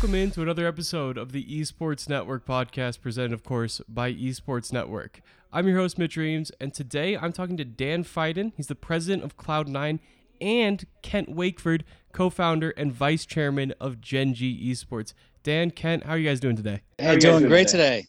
Welcome into another episode of the Esports Network podcast, presented, of course, by Esports Network. I'm your host, Mitch Reames, and today I'm talking to Dan Fiden. He's the president of Cloud9 and Kent Wakeford, co founder and vice chairman of Gen G Esports. Dan, Kent, how are you guys doing today? Hey, doing great today?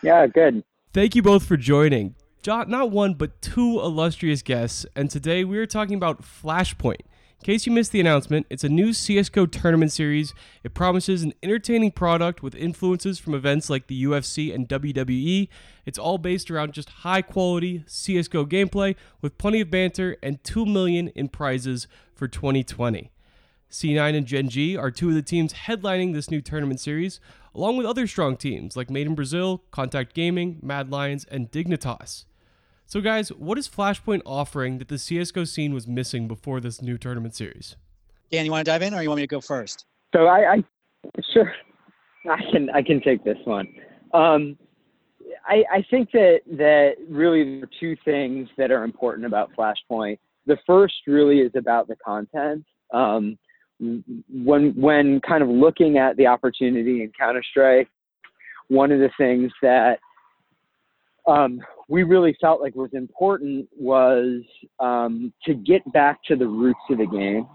Yeah, good. Thank you both for joining. Not one, but two illustrious guests, and today we are talking about Flashpoint. In case you missed the announcement, it's a new CSGO tournament series. It promises an entertaining product with influences from events like the UFC and WWE. It's all based around just high quality CSGO gameplay with plenty of banter and 2 million in prizes for 2020. C9 and Gen G are two of the teams headlining this new tournament series, along with other strong teams like Made in Brazil, Contact Gaming, Mad Lions, and Dignitas. So, guys, what is Flashpoint offering that the CSGO scene was missing before this new tournament series? Dan, you want to dive in, or you want me to go first? So I, I sure, I can I can take this one. Um, I, I think that that really there are two things that are important about Flashpoint. The first really is about the content. Um, when when kind of looking at the opportunity in Counter Strike, one of the things that um, we really felt like was important was um, to get back to the roots of the game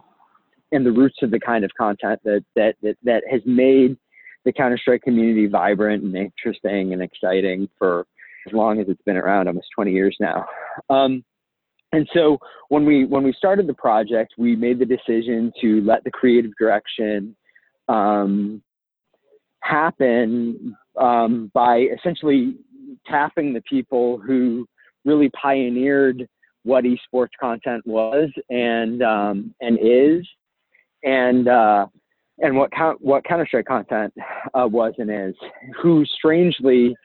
and the roots of the kind of content that that that, that has made the Counter Strike community vibrant and interesting and exciting for as long as it's been around, almost 20 years now. Um, and so when we when we started the project, we made the decision to let the creative direction um, happen um, by essentially tapping the people who really pioneered what esports content was and um, and is, and uh, and what what Counter Strike content uh, was and is, who strangely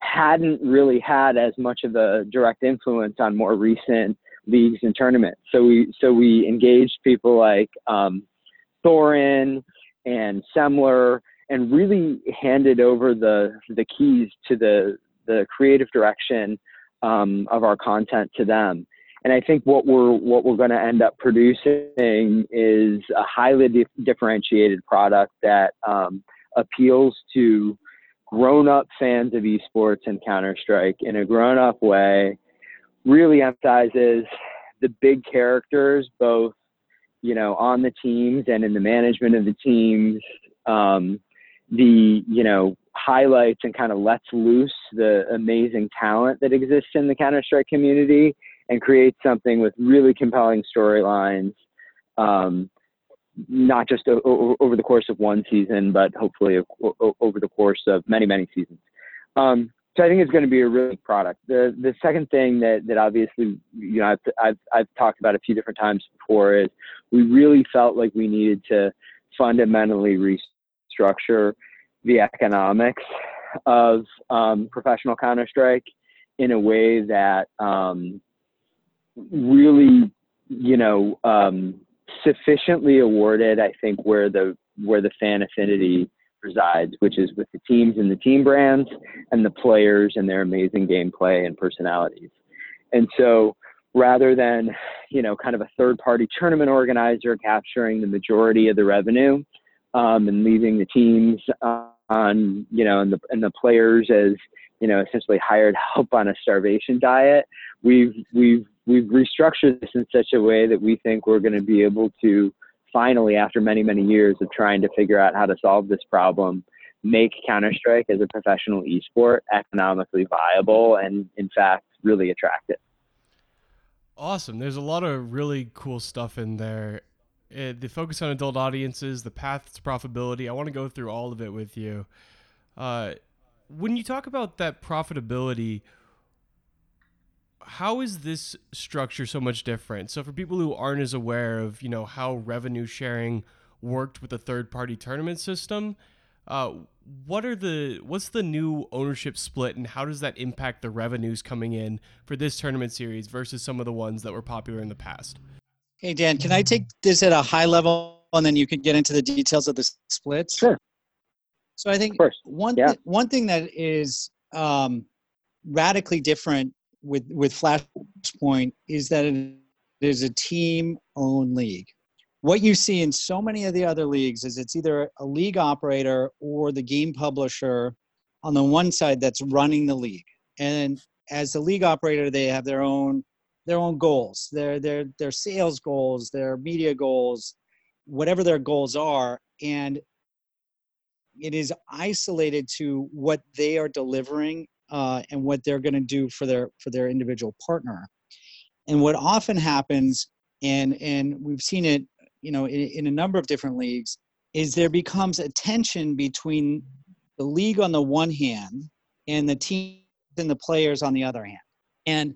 hadn't really had as much of a direct influence on more recent leagues and tournaments. So we so we engaged people like um, Thorin and Semmler and really handed over the the keys to the the creative direction um, of our content to them. And I think what we're what we're going to end up producing is a highly di- differentiated product that um, appeals to grown-up fans of esports and Counter Strike in a grown-up way. Really emphasizes the big characters, both you know on the teams and in the management of the teams. Um, the you know highlights and kind of lets loose the amazing talent that exists in the Counter Strike community and creates something with really compelling storylines, um, not just o- o- over the course of one season, but hopefully o- over the course of many, many seasons. Um, so I think it's going to be a really product. The the second thing that that obviously you know I've, I've I've talked about a few different times before is we really felt like we needed to fundamentally restructure the economics of um, professional Counter Strike in a way that um, really, you know, um, sufficiently awarded. I think where the where the fan affinity resides, which is with the teams and the team brands and the players and their amazing gameplay and personalities. And so rather than, you know, kind of a third party tournament organizer capturing the majority of the revenue um, and leaving the teams on, you know, and the, and the players as, you know, essentially hired help on a starvation diet. We've, we've, we've restructured this in such a way that we think we're going to be able to finally, after many, many years of trying to figure out how to solve this problem, make Counter Strike as a professional esport economically viable and, in fact, really attractive. Awesome. There's a lot of really cool stuff in there. It, the focus on adult audiences, the path to profitability. I want to go through all of it with you. Uh, when you talk about that profitability, how is this structure so much different? So for people who aren't as aware of, you know, how revenue sharing worked with the third party tournament system, uh, what are the what's the new ownership split and how does that impact the revenues coming in for this tournament series versus some of the ones that were popular in the past? Hey Dan, can I take this at a high level and then you can get into the details of the splits? Sure. So I think one yeah. th- one thing that is um, radically different with with Flashpoint is that it is a team owned league. what you see in so many of the other leagues is it's either a league operator or the game publisher on the one side that's running the league and as the league operator they have their own their own goals their their their sales goals their media goals whatever their goals are. And it is isolated to what they are delivering uh, and what they're going to do for their for their individual partner. And what often happens and and we've seen it you know in, in a number of different leagues is there becomes a tension between the league on the one hand and the team and the players on the other hand. And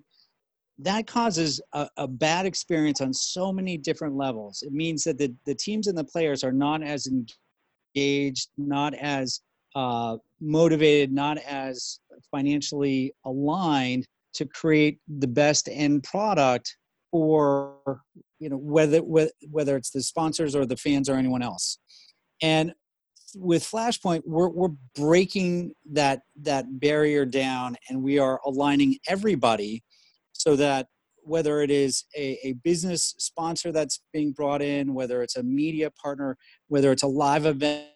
that causes a, a, bad experience on so many different levels. It means that the, the teams and the players are not as engaged not as uh, motivated not as financially aligned to create the best end product for you know whether whether it's the sponsors or the fans or anyone else. And with flashpoint we're, we're breaking that that barrier down and we are aligning everybody so that whether it is a, a business sponsor that's being brought in whether it's a media partner whether it's a live event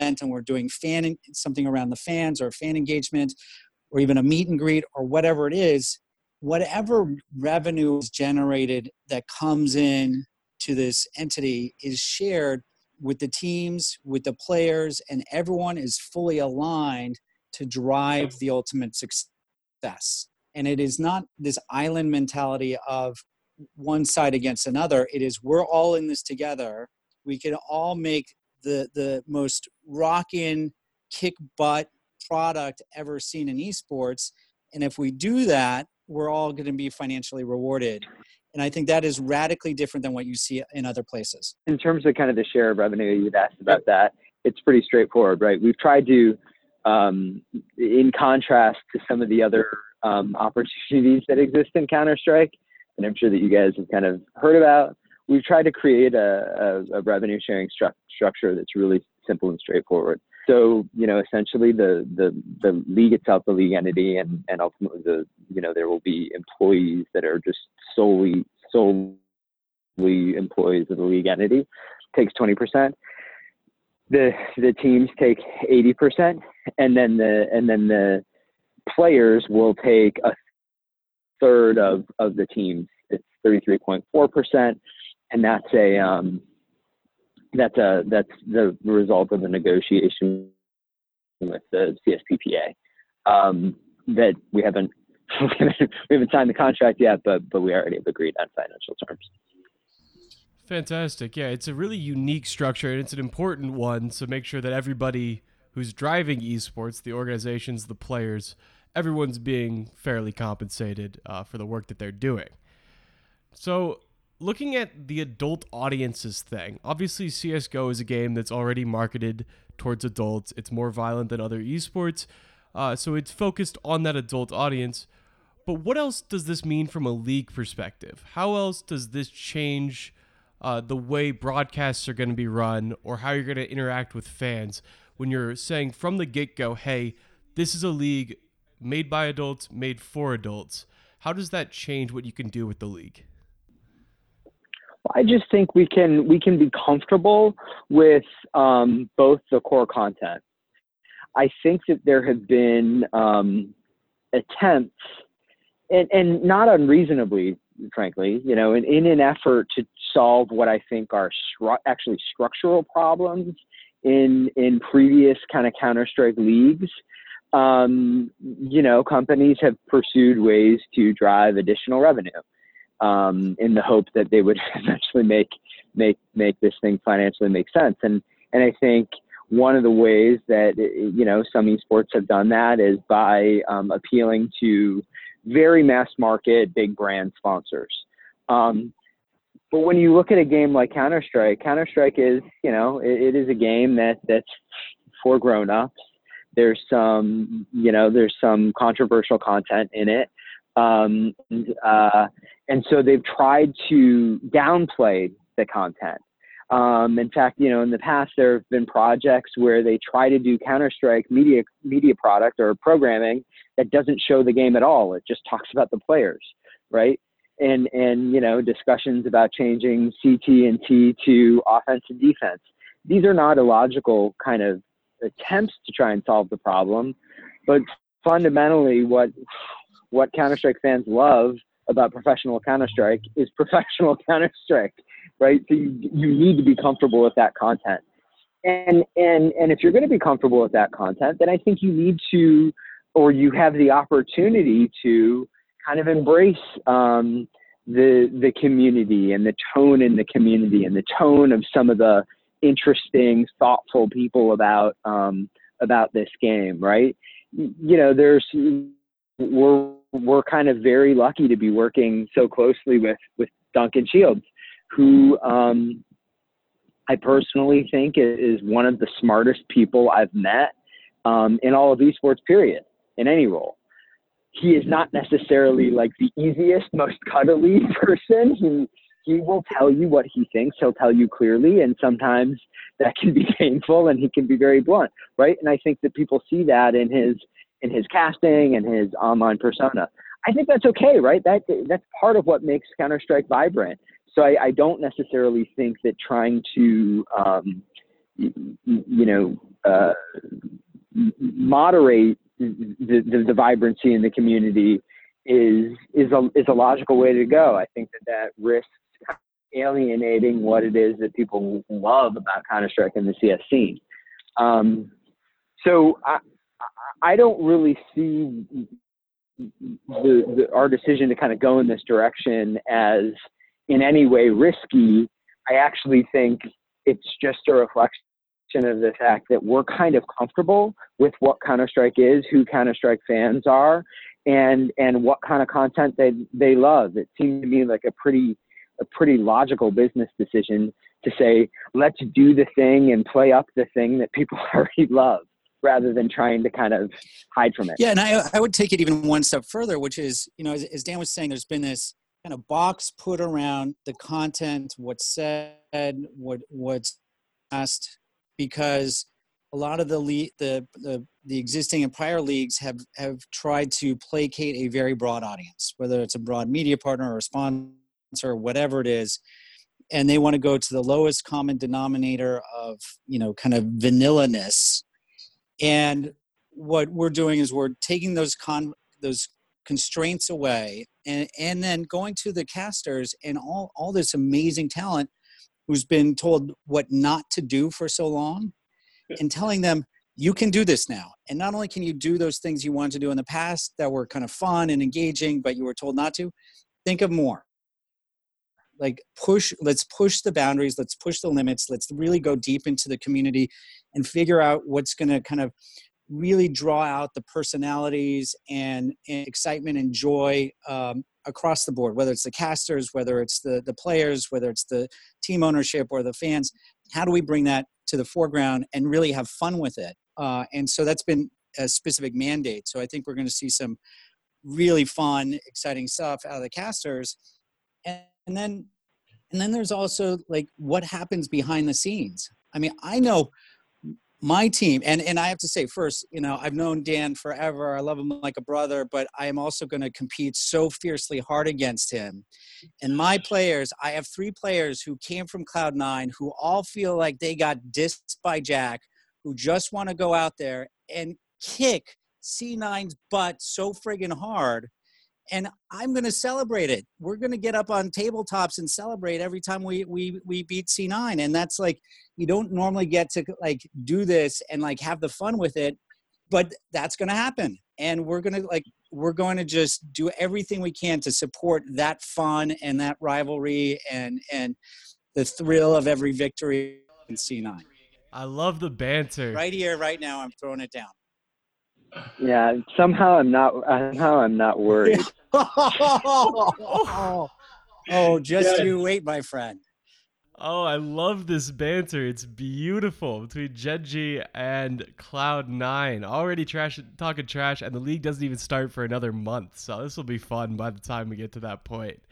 and we're doing fan something around the fans or fan engagement or even a meet and greet or whatever it is whatever revenue is generated that comes in to this entity is shared with the teams, with the players, and everyone is fully aligned to drive the ultimate success. And it is not this island mentality of one side against another. It is we're all in this together. We can all make the the most rockin' kick butt product ever seen in esports. And if we do that, we're all going to be financially rewarded. And I think that is radically different than what you see in other places. In terms of kind of the share of revenue, you've asked about that. It's pretty straightforward, right? We've tried to, um, in contrast to some of the other um, opportunities that exist in Counter Strike, and I'm sure that you guys have kind of heard about, we've tried to create a, a, a revenue sharing stru- structure that's really simple and straightforward. So you know essentially the the the league itself the league entity and and ultimately the you know there will be employees that are just solely solely employees of the league entity. Takes 20% the the teams take 80% and then the and then the players will take a third of of the teams it's 33.4% and that's a um that's a that's the result of the negotiation with the CSPPA um, that we haven't we haven't signed the contract yet, but but we already have agreed on financial terms. Fantastic. Yeah, it's a really unique structure and it's an important one. So make sure that everybody who's driving esports, the organizations, the players, everyone's being fairly compensated uh, for the work that they're doing. So looking at the adult audiences thing, obviously CS:GO is a game that's already marketed towards adults. It's more violent than other esports, uh, so it's focused on that adult audience. But what else does this mean from a league perspective? How else does this change uh, the way broadcasts are going to be run, or how you're going to interact with fans when you're saying from the get go, "Hey, this is a league made by adults, made for adults." How does that change what you can do with the league? I just think we can we can be comfortable with um, both the core content. I think that there have been um, attempts, and, and not unreasonably, frankly, you know, in, in an effort to solve what I think are stru- actually structural problems in in previous kind of Counter Strike leagues. Um, you know, companies have pursued ways to drive additional revenue um, in the hope that they would eventually make make make this thing financially make sense. And and I think one of the ways that you know some esports have done that is by um, appealing to very mass market big brand sponsors. Um, but when you look at a game like Counter Strike, Counter Strike is you know it, it is a game that that's for grown ups. There's some you know there's some controversial content in it. Um, and, uh, and so they've tried to downplay the content. Um, in fact, you know, in the past there have been projects where they try to do Counter Strike media media product or programming that doesn't show the game at all. It just talks about the players, right? and and you know discussions about changing CT and T to offense and defense. These are not illogical kind of attempts to try and solve the problem, but fundamentally what what Counter Strike fans love about professional Counter Strike is professional Counter Strike, right? So you, you need to be comfortable with that content. And and and if you're going to be comfortable with that content, then I think you need to, or you have the opportunity to kind of embrace um, the the community and the tone in the community and the tone of some of the interesting, thoughtful people about um, about this game, right? You know, there's we're we're kind of very lucky to be working so closely with with Duncan Shields, who um, I personally think is one of the smartest people I've met um, in all of esports. Period, in any role he is not necessarily like the easiest, most cuddly person. He he will tell you what he thinks. He'll tell you clearly, and sometimes that can be painful, and he can be very blunt, right? And I think that people see that in his in his casting and his online persona. I think that's okay, right? That that's part of what makes Counter Strike vibrant. So I, I, don't necessarily think that trying to um, you, you know uh, moderate the, the, the vibrancy in the community is is a is a logical way to go. I think that that risks alienating what it is that people love about Counter Strike and the CS scene. Um, so I I don't really see the, the, our decision to kind of go in this direction as in any way risky. I actually think it's just a reflection of the fact that we're kind of comfortable with what Counter Strike is, who Counter Strike fans are, and and what kind of content they they love. It seemed to me like a pretty a pretty logical business decision to say let's do the thing and play up the thing that people already love rather than trying to kind of hide from it. Yeah, and I, I would take it even one step further, which is, you know, as, as Dan was saying, there's been this kind of box put around the content, what's said, what what's asked, because a lot of the, le- the the the existing and prior leagues have have tried to placate a very broad audience, whether it's a broad media partner or a sponsor, or whatever it is, and they want to go to the lowest common denominator of you know kind of vanilla-ness. And what we're doing is we're taking those con those constraints away and and then going to the casters and all all this amazing talent who's been told what not to do for so long and telling them you can do this now. And not only can you do those things you wanted to do in the past that were kind of fun and engaging but you were told not to think of more like push let's push the boundaries let's push the limits let's really go deep into the community and figure out what's going to kind of really draw out the personalities and, and excitement and joy um, across the board, whether it's the casters, whether it's the, the players, whether it's the team ownership or the fans. How do we bring that to the foreground and really have fun with it? Uh, and so that's been a specific mandate. So I think we're going to see some really fun, exciting stuff out of the casters. And, and then and then there's also like what happens behind the scenes. I mean, I know my team and and i have to say first you know i've known dan forever i love him like a brother but i am also going to compete so fiercely hard against him and my players i have three players who came from cloud nine who all feel like they got dissed by jack who just want to go out there and kick c9's butt so friggin' hard and I'm going to celebrate it. We're going to get up on tabletops and celebrate every time we we we beat C9 and that's like you don't normally get to like do this and like have the fun with it, but that's going to happen. And we're going to like we're going to just do everything we can to support that fun and that rivalry and and the thrill of every victory in C9. I love the banter. Right here right now I'm throwing it down. Yeah, somehow I'm not. Somehow I'm not worried. oh, just yeah. you wait, my friend. Oh, I love this banter. It's beautiful between Gen.G and Cloud9. Already trash talking trash, and the league doesn't even start for another month. So this will be fun by the time we get to that point.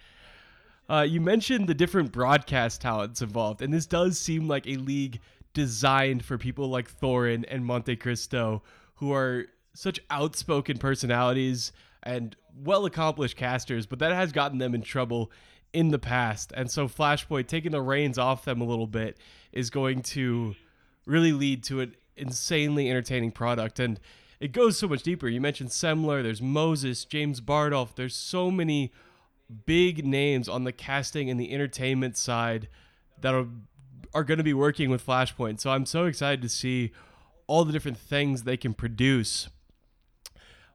Uh, you mentioned the different broadcast talents involved, and this does seem like a league designed for people like Thorin and MonteCristo, who are such outspoken personalities and well accomplished casters, but that has gotten them in trouble in the past. And so Flashpoint taking the reins off them a little bit is going to really lead to an insanely entertaining product. And it goes so much deeper. You mentioned Semmler, there's Moses, James Bardolph, there's so many big names on the casting and the entertainment side that are are going to be working with Flashpoint. So I'm so excited to see all the different things they can produce.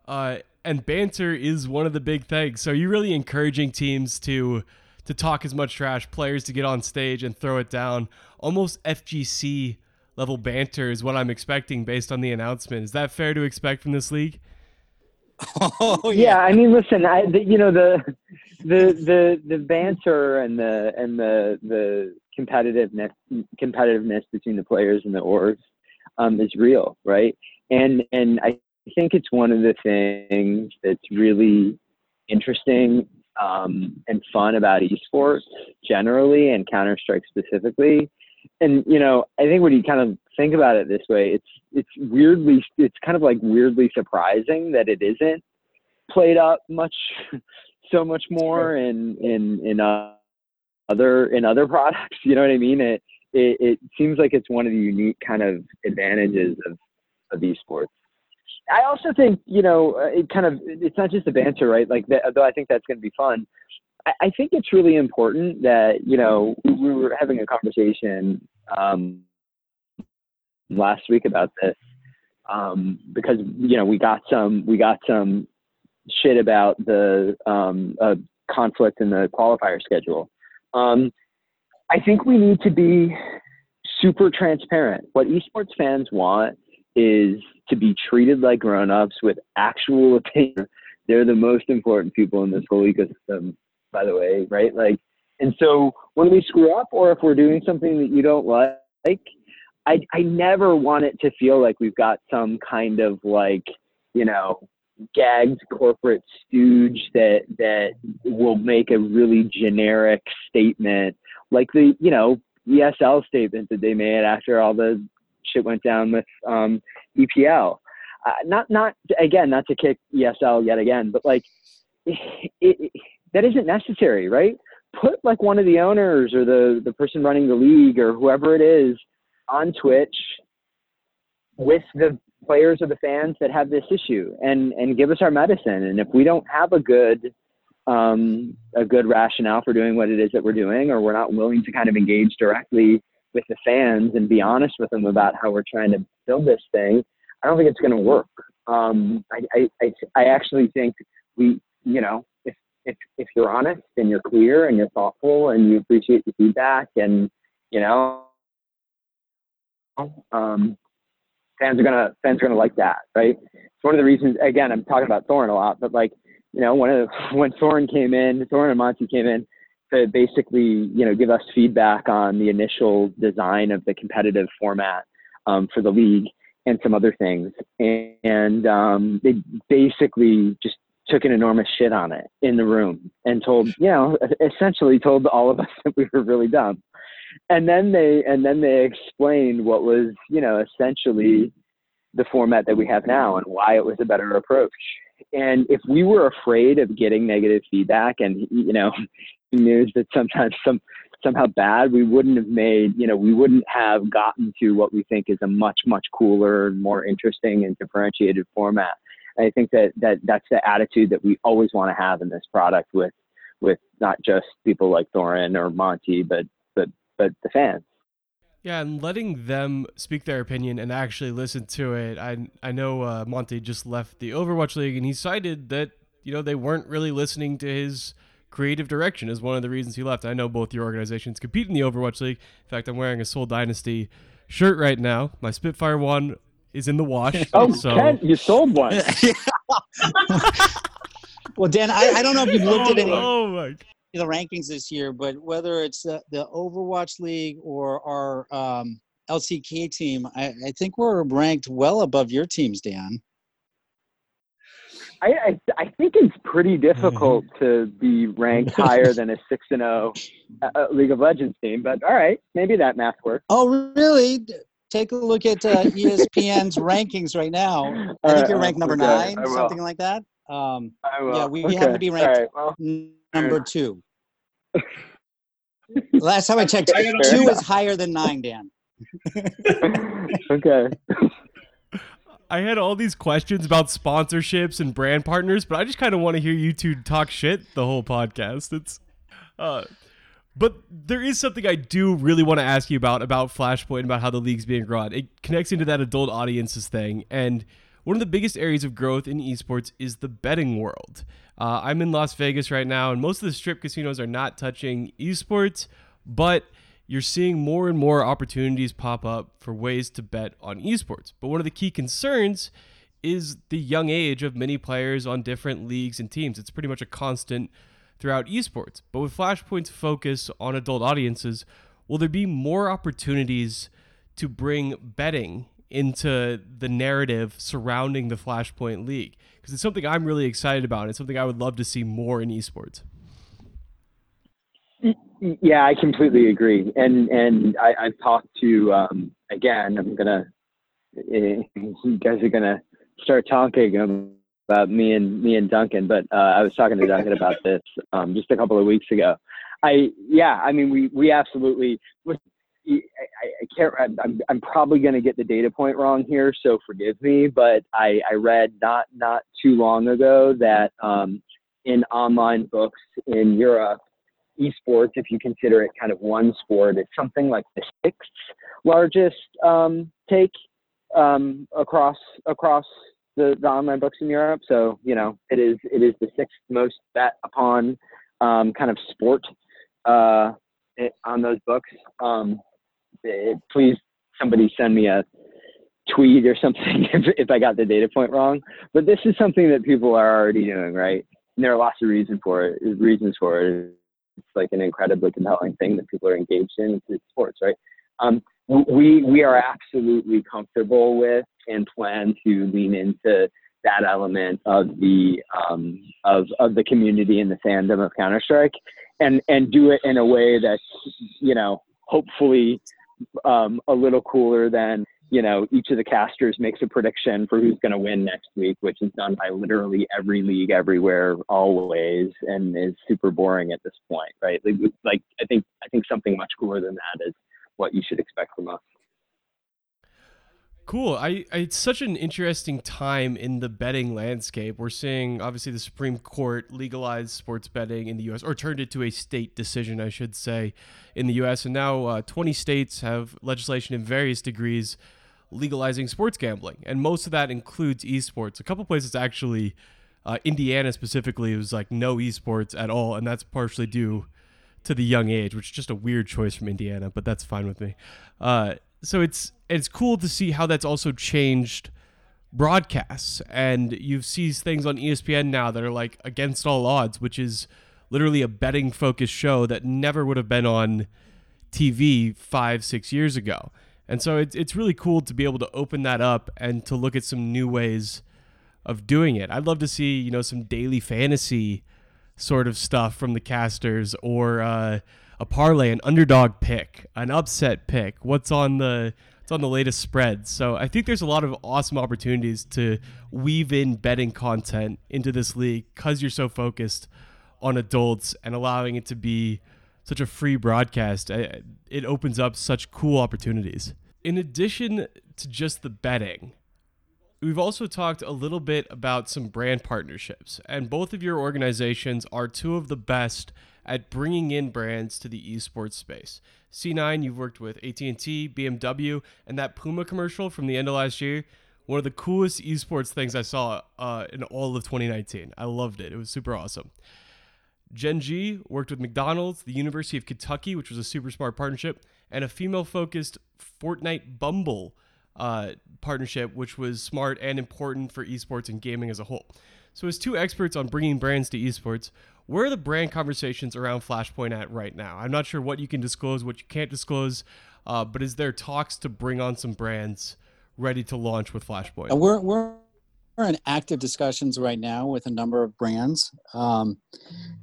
Uh, and banter is one of the big things. So you're really encouraging teams to to talk as much trash, players to get on stage and throw it down. Almost FGC level banter is what I'm expecting based on the announcement. Is that fair to expect from this league? Oh yeah. yeah I mean, listen, I the, you know the the the the banter and the and the the competitiveness competitiveness between the players and the orgs um, is real, right? And and I think it's one of the things that's really interesting um, and fun about esports generally and Counter Strike specifically. And you know, I think when you kind of think about it this way, it's it's weirdly it's kind of like weirdly surprising that it isn't played up much so much more in in in uh, other in other products. You know what I mean? It, it it seems like it's one of the unique kind of advantages of of esports. I also think you know uh, it kind of it's not just a banter, right? Like that, though I think that's going to be fun. I, I, think it's really important that you know we were having a conversation um, last week about this um, because you know we got some we got some shit about the um, uh, conflict in the qualifier schedule. Um, I think we need to be super transparent. What esports fans want is to be treated like grown-ups with actual opinion. They're the most important people in this whole ecosystem, by the way, right? Like, and so when we screw up, or if we're doing something that you don't like, I I never want it to feel like we've got some kind of like, you know, gagged corporate stooge that that will make a really generic statement like the you know ESL statement that they made after all the shit went down with um, EPL. Uh, not not again not to kick ESL yet again, but like it, it, that isn't necessary, right? Put like one of the owners or the the person running the league or whoever it is on Twitch with the players or the fans that have this issue and and give us our medicine and if we don't have a good um, a good rationale for doing what it is that we're doing or we're not willing to kind of engage directly with the fans and be honest with them about how we're trying to build this thing i don't think it's going to work um, I, I, I actually think we you know if, if if you're honest and you're clear and you're thoughtful and you appreciate the feedback and you know um, fans are gonna fans are gonna like that, right? It's one of the reasons. Again, I'm talking about Thorin a lot, but like you know, one of when Thorin came in, Thorin and Monty came in to basically you know give us feedback on the initial design of the competitive format um, for the league and some other things, and, and um, they basically just took an enormous shit on it in the room and told you know essentially told all of us that we were really dumb. And then they and then they explained what was you know essentially the format that we have now and why it was a better approach. And if we were afraid of getting negative feedback and you know news that sometimes some somehow bad we wouldn't have made you know we wouldn't have gotten to what we think is a much much cooler and more interesting and differentiated format i think that that that's the attitude that we always want to have in this product with with not just people like Thorin or Monty, but but but the fans. Yeah, and letting them speak their opinion and actually listen to it. I I know uh, Monty just left the Overwatch League, and he cited that you know they weren't really listening to his creative direction is one of the reasons he left. I know both your organizations compete in the Overwatch League. In fact, I'm wearing a Seoul Dynasty shirt right now. My Spitfire one is in the wash. oh, so. Ken, you sold one. well, Dan, I, I don't know if you've looked at it. Oh my the rankings this year, but whether it's the, the Overwatch League or our um, LCK team, I, I, think we're ranked well above your teams, Dan. I, I, I think it's pretty difficult mm-hmm. to be ranked higher than a six and zero oh, uh, League of Legends team, but all right, maybe that math works. Oh, really? Take a look at uh, ESPN's rankings right now. I think right, you're ranked number nine, something like that. Um, I will. yeah, we, okay. happen to be ranked right, well, number two. Last time I checked, two is higher than nine, Dan. okay. I had all these questions about sponsorships and brand partners, but I just kind of want to hear you two talk shit the whole podcast. It's uh but there is something I do really want to ask you about about Flashpoint and about how the league's being run. It connects into that adult audiences thing and one of the biggest areas of growth in esports is the betting world. Uh, I'm in Las Vegas right now, and most of the strip casinos are not touching esports, but you're seeing more and more opportunities pop up for ways to bet on esports. But one of the key concerns is the young age of many players on different leagues and teams. It's pretty much a constant throughout esports. But with Flashpoint's focus on adult audiences, will there be more opportunities to bring betting into the narrative surrounding the Flashpoint League? Because it's something I'm really excited about. And it's something I would love to see more in esports. Yeah, I completely agree. And and I, I've talked to um, again. I'm gonna. eh, You guys are gonna start talking about me and me and Duncan, but uh, I was talking to Duncan about this um, just a couple of weeks ago. I yeah, I mean we we absolutely. I, I can't. I'm- I'm I'm probably gonna get the data point wrong here, so forgive me. But I I read not not too long ago that um, in online books in Europe esports, if you consider it kind of one sport, it's something like the sixth largest um, take um, across across the, the online books in Europe. So you know, it is it is the sixth most bet upon um, kind of sport uh, it, on those books. Um, it- please, somebody send me a tweet or something if, if I got the data point wrong. But this is something that people are already doing, right? And there are lots of reason for it. Reasons for it it's like an incredibly compelling thing that people are engaged in. It's sports, right? Um, we we are absolutely comfortable with and plan to lean into that element of the um, of of the community and the fandom of Counter Strike, and and do it in a way that's you know hopefully um, a little cooler than you know each of the casters makes a prediction for who's going to win next week, which is done by literally every league everywhere always, and is super boring at this point, right? Like, like I think I think something much cooler than that is what you should expect from us. Cool. I, I it's such an interesting time in the betting landscape. We're seeing obviously the Supreme Court legalize sports betting in the U.S. or turned it to a state decision, I should say, in the U.S. And now uh, 20 states have legislation in various degrees legalizing sports gambling, and most of that includes esports. A couple places actually, uh, Indiana specifically, was like no esports at all, and that's partially due to the young age, which is just a weird choice from Indiana, but that's fine with me. Uh, so it's it's cool to see how that's also changed broadcasts, and you see things on ESPN now that are like against all odds, which is literally a betting focused show that never would have been on TV five six years ago. And so it's it's really cool to be able to open that up and to look at some new ways of doing it. I'd love to see you know some daily fantasy sort of stuff from the casters or uh, a parlay, an underdog pick, an upset pick. What's on the what's on the latest spread? So I think there's a lot of awesome opportunities to weave in betting content into this league because you're so focused on adults and allowing it to be such a free broadcast. I- It opens up such cool opportunities. In addition to just the betting, We've also talked a little bit about some brand partnerships, and both of your organizations are two of the best at bringing in brands to the esports space. C9, you've worked with AT&T, BMW, and that Puma commercial from the end of last year, one of the coolest esports things I saw uh, in all of 2019. I loved it. It was super awesome. Gen G worked with McDonald's, the University of Kentucky, which was a super smart partnership, and a female focused Fortnite Bumble uh, partnership, which was smart and important for esports and gaming as a whole. So, as two experts on bringing brands to esports, where are the brand conversations around Flashpoint at right now? I'm not sure what you can disclose, what you can't disclose, uh, but is there talks to bring on some brands ready to launch with Flashpoint? We're we're we're in active discussions right now with a number of brands. Um,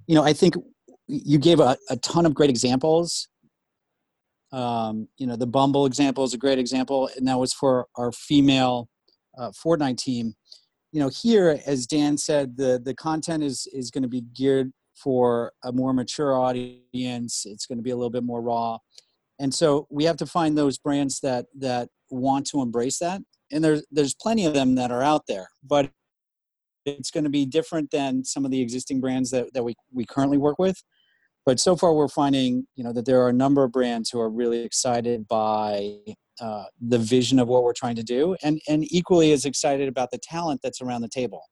you know, I think you gave a, a ton of great examples. Um, you know, the Bumble example is a great example, and that was for our female uh, Fortnite team. you know, here, as Dan said, the the content is is going to be geared for a more mature audience. It's going to be a little bit more raw, and so we have to find those brands that that want to embrace that. And there's there's plenty of them that are out there, but it's going to be different than some of the existing brands that, that we, we currently work with but so far we're finding you know that there are a number of brands who are really excited by uh, the vision of what we're trying to do and and equally as excited about the talent that's around the table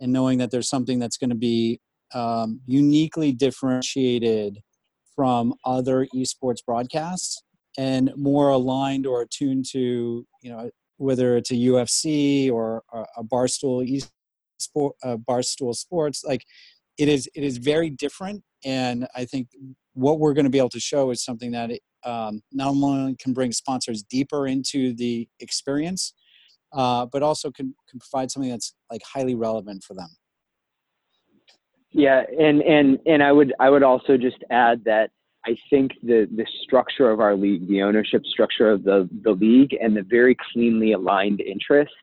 and knowing that there's something that's going to be um, uniquely differentiated from other esports broadcasts and more aligned or attuned to you know whether it's a UFC or a barstool esport uh, barstool sports like it is it is very different. And i think what we're going to be able to show is something that it, um, not only can bring sponsors deeper into the experience uh, but also can, can provide something that's like highly relevant for them. Yeah and and and i would i would also just add that i think the the structure of our league the ownership structure of the the league and the very cleanly aligned interests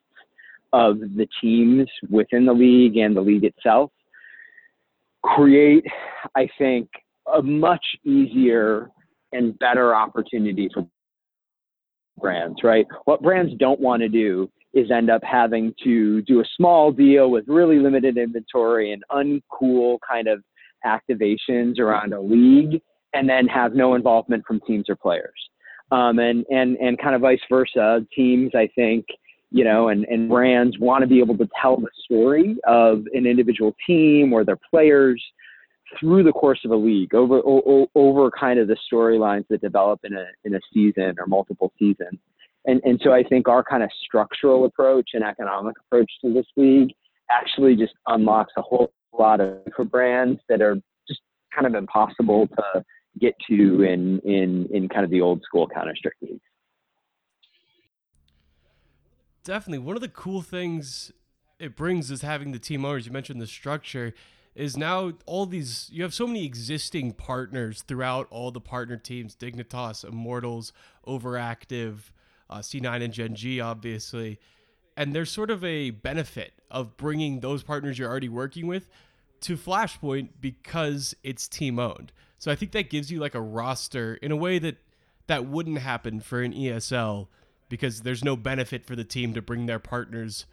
of the teams within the league and the league itself create, I think, a much easier and better opportunity for brands, right? What brands don't want to do is end up having to do a small deal with really limited inventory and uncool kind of activations around a league and then have no involvement from teams or players. Um, and, and, and kind of vice versa. Teams, I think, you know, and, and brands want to be able to tell the story of an individual team or their players through the course of a league over over, over kind of the storylines that develop in a in a season or multiple seasons. And and so I think our kind of structural approach and economic approach to this league actually just unlocks a whole lot of for brands that are just kind of impossible to get to in in in kind of the old school Counter Strike leagues. Definitely. One of the cool things it brings is having the team owners. You mentioned the structure is now all these you have so many existing partners throughout all the partner teams dignitas immortals overactive uh, c9 and gen g obviously and there's sort of a benefit of bringing those partners you're already working with to flashpoint because it's team owned so i think that gives you like a roster in a way that that wouldn't happen for an esl because there's no benefit for the team to bring their partners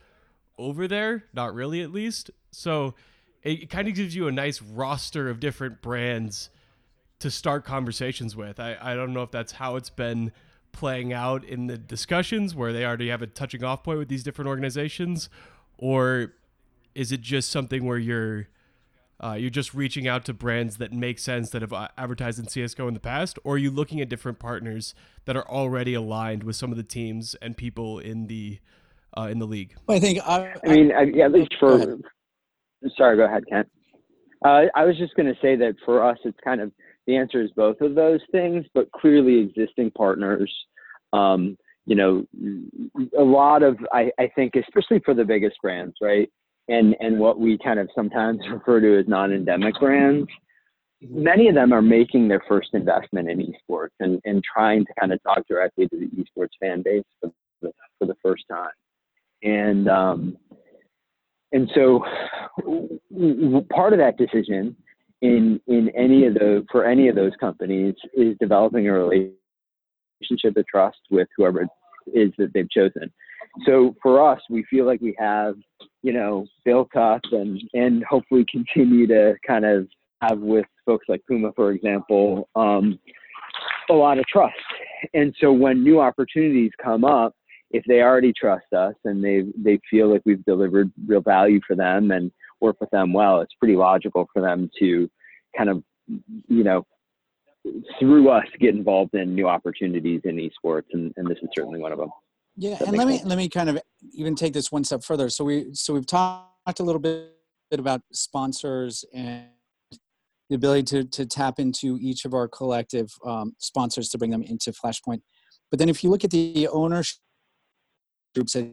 over there, not really at least. So it kind of gives you a nice roster of different brands to start conversations with. I, I don't know if that's how it's been playing out in the discussions where they already have a touching off point with these different organizations, or is it just something where you're uh, you're just reaching out to brands that make sense that have uh, advertised in CS:GO in the past, or are you looking at different partners that are already aligned with some of the teams and people in the uh, in the league? Well, I think I, I mean, I, at least for. Go sorry, go ahead, Kent. Uh, I was just going to say that for us, it's kind of the answer is both of those things, but clearly existing partners. Um, you know, a lot of I, I think, especially for the biggest brands, right? And and what we kind of sometimes refer to as non-endemic brands many of them are making their first investment in esports and, and trying to kind of talk directly to the esports fan base for the, for the first time. And um, and so part of that decision in in any of the for any of those companies is developing a relationship of trust with whoever it is that they've chosen. So for us, we feel like we have, you know, built up and and hopefully continue to kind of have with folks like Puma, for example, um, a lot of trust. And so when new opportunities come up, if they already trust us and they they feel like we've delivered real value for them and work with them well, it's pretty logical for them to kind of, you know, through us get involved in new opportunities in esports, and, and this is certainly one of them. Yeah, and let me let me kind of even take this one step further. So we so we've talked a little bit about sponsors and the ability to to tap into each of our collective um, sponsors to bring them into Flashpoint. But then if you look at the ownership groups, as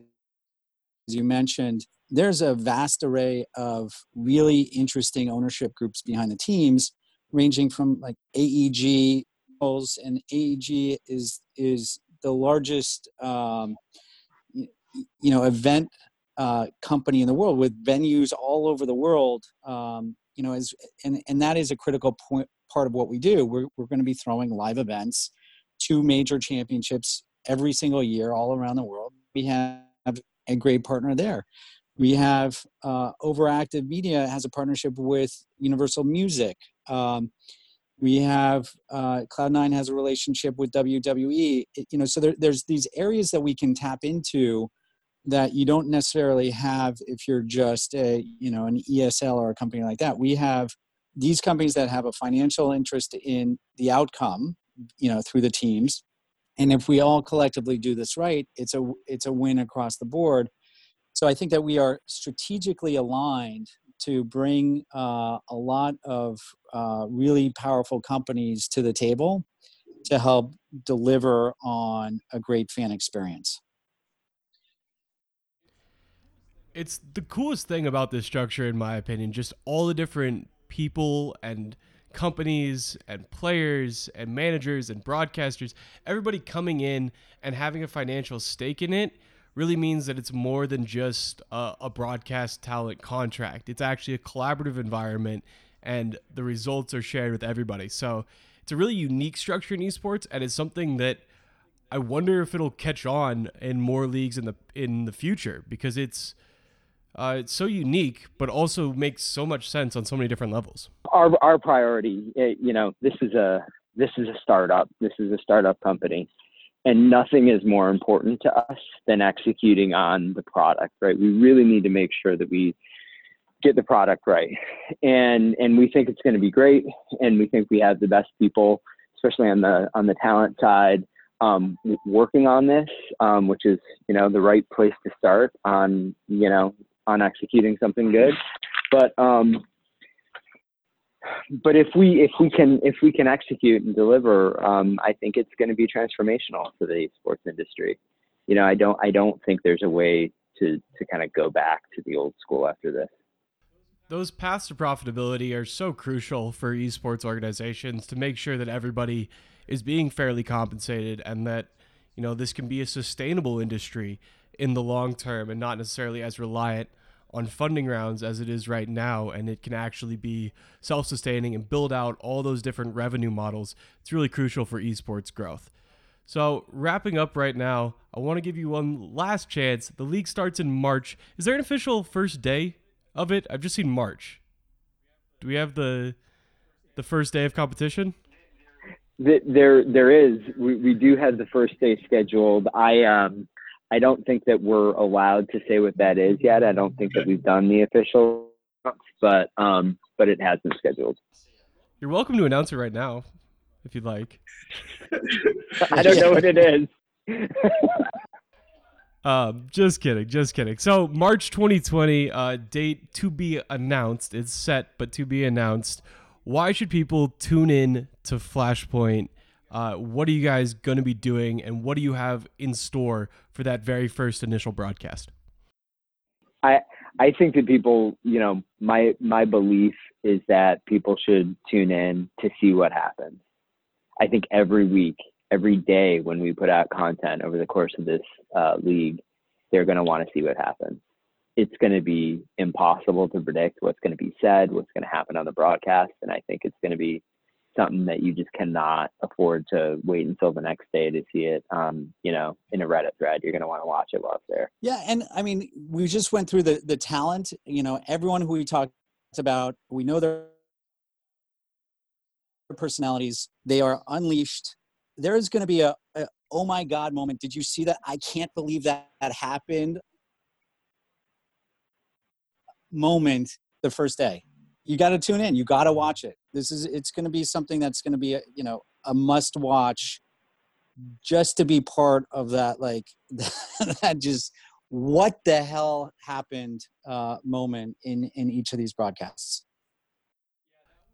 you mentioned, there's a vast array of really interesting ownership groups behind the teams, ranging from like AEG and AEG is is the largest um, you know event uh, company in the world with venues all over the world. Um, you know, as and and that is a critical point part of what we do. We're we're going to be throwing live events, two major championships every single year all around the world. We have a great partner there. We have uh, Overactive Media has a partnership with Universal Music. Um, we have uh, Cloud9 has a relationship with WWE. It, you know, so there, there's these areas that we can tap into that you don't necessarily have if you're just a you know an ESL or a company like that. We have these companies that have a financial interest in the outcome, you know, through the teams. And if we all collectively do this right, it's a it's a win across the board. So I think that we are strategically aligned to bring uh, a lot of uh, really powerful companies to the table to help deliver on a great fan experience. It's the coolest thing about this structure, in my opinion, just all the different people and companies and players and managers and broadcasters, everybody coming in and having a financial stake in it really means that it's more than just a, a, broadcast talent contract. It's actually a collaborative environment, and the results are shared with everybody. So it's a really unique structure in esports, and it's something that I wonder if it'll catch on in more leagues in the in the future because it's uh, it's so unique, but also makes so much sense on so many different levels. Our our priority, eh, you know, this is a this is a startup. This is a startup company, and nothing is more important to us than executing on the product. Right? We really need to make sure that we get the product right, and and we think it's going to be great, and we think we have the best people, especially on the on the talent side. Um, working on this, um, which is you know the right place to start on you know on executing something good. But um, but if we if we can if we can execute and deliver, um, I think it's going to be transformational for the sports industry. You know, I don't I don't think there's a way to to kind of go back to the old school after this. Those paths to profitability are so crucial for esports organizations to make sure that everybody is being fairly compensated and that you know this can be a sustainable industry in the long term and not necessarily as reliant on funding rounds as it is right now and it can actually be self-sustaining and build out all those different revenue models. It's really crucial for esports growth. So wrapping up right now i want to give you one last chance. The league starts in march. Is there an official first day of it? I've just seen march. Do we have the the first day of competition? There there is. We, we do have the first day scheduled. I um I don't think that we're allowed to say what that is yet. I don't think that we've done the official, but um, but it has been scheduled. You're welcome to announce it right now, if you'd like. I don't know what it is. um, just kidding, just kidding. So March 2020, uh, date to be announced. It's set, but to be announced. Why should people tune in to Flashpoint uh, what are you guys going to be doing, and what do you have in store for that very first initial broadcast? I I think that people, you know, my my belief is that people should tune in to see what happens. I think every week, every day when we put out content over the course of this uh, league, they're going to want to see what happens. It's going to be impossible to predict what's going to be said, what's going to happen on the broadcast, and I think it's going to be something that you just cannot afford to wait until the next day to see it um, you know in a reddit thread you're going to want to watch it while it's there. Yeah and i mean we just went through the the talent you know everyone who we talked about we know their personalities they are unleashed. There is going to be a, a oh my god moment. Did you see that? I can't believe that that happened. Moment the first day. You got to tune in. You got to watch it. This is it's going to be something that's going to be a, you know a must watch just to be part of that like that just what the hell happened uh, moment in in each of these broadcasts.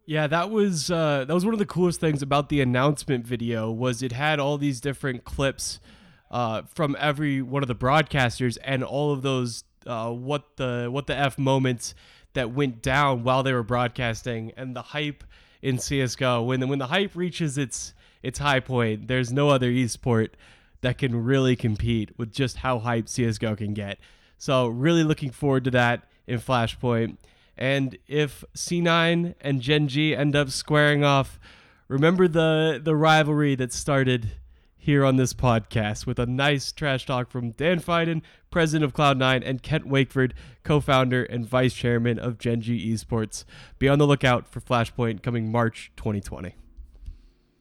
Yeah, that was uh, that was one of the coolest things about the announcement video was it had all these different clips uh, from every one of the broadcasters and all of those uh, what the what the f moments that went down while they were broadcasting and the hype in CS:GO when the, when the hype reaches its its high point there's no other esport that can really compete with just how hype CS:GO can get So really looking forward to that in Flashpoint. And if C9 and Gen G end up squaring off, remember the the rivalry that started here on this podcast with a nice trash talk from Dan Fiden, president of Cloud9, and Kent Wakeford, co founder and vice chairman of Gen G Esports. Be on the lookout for Flashpoint coming March 2020.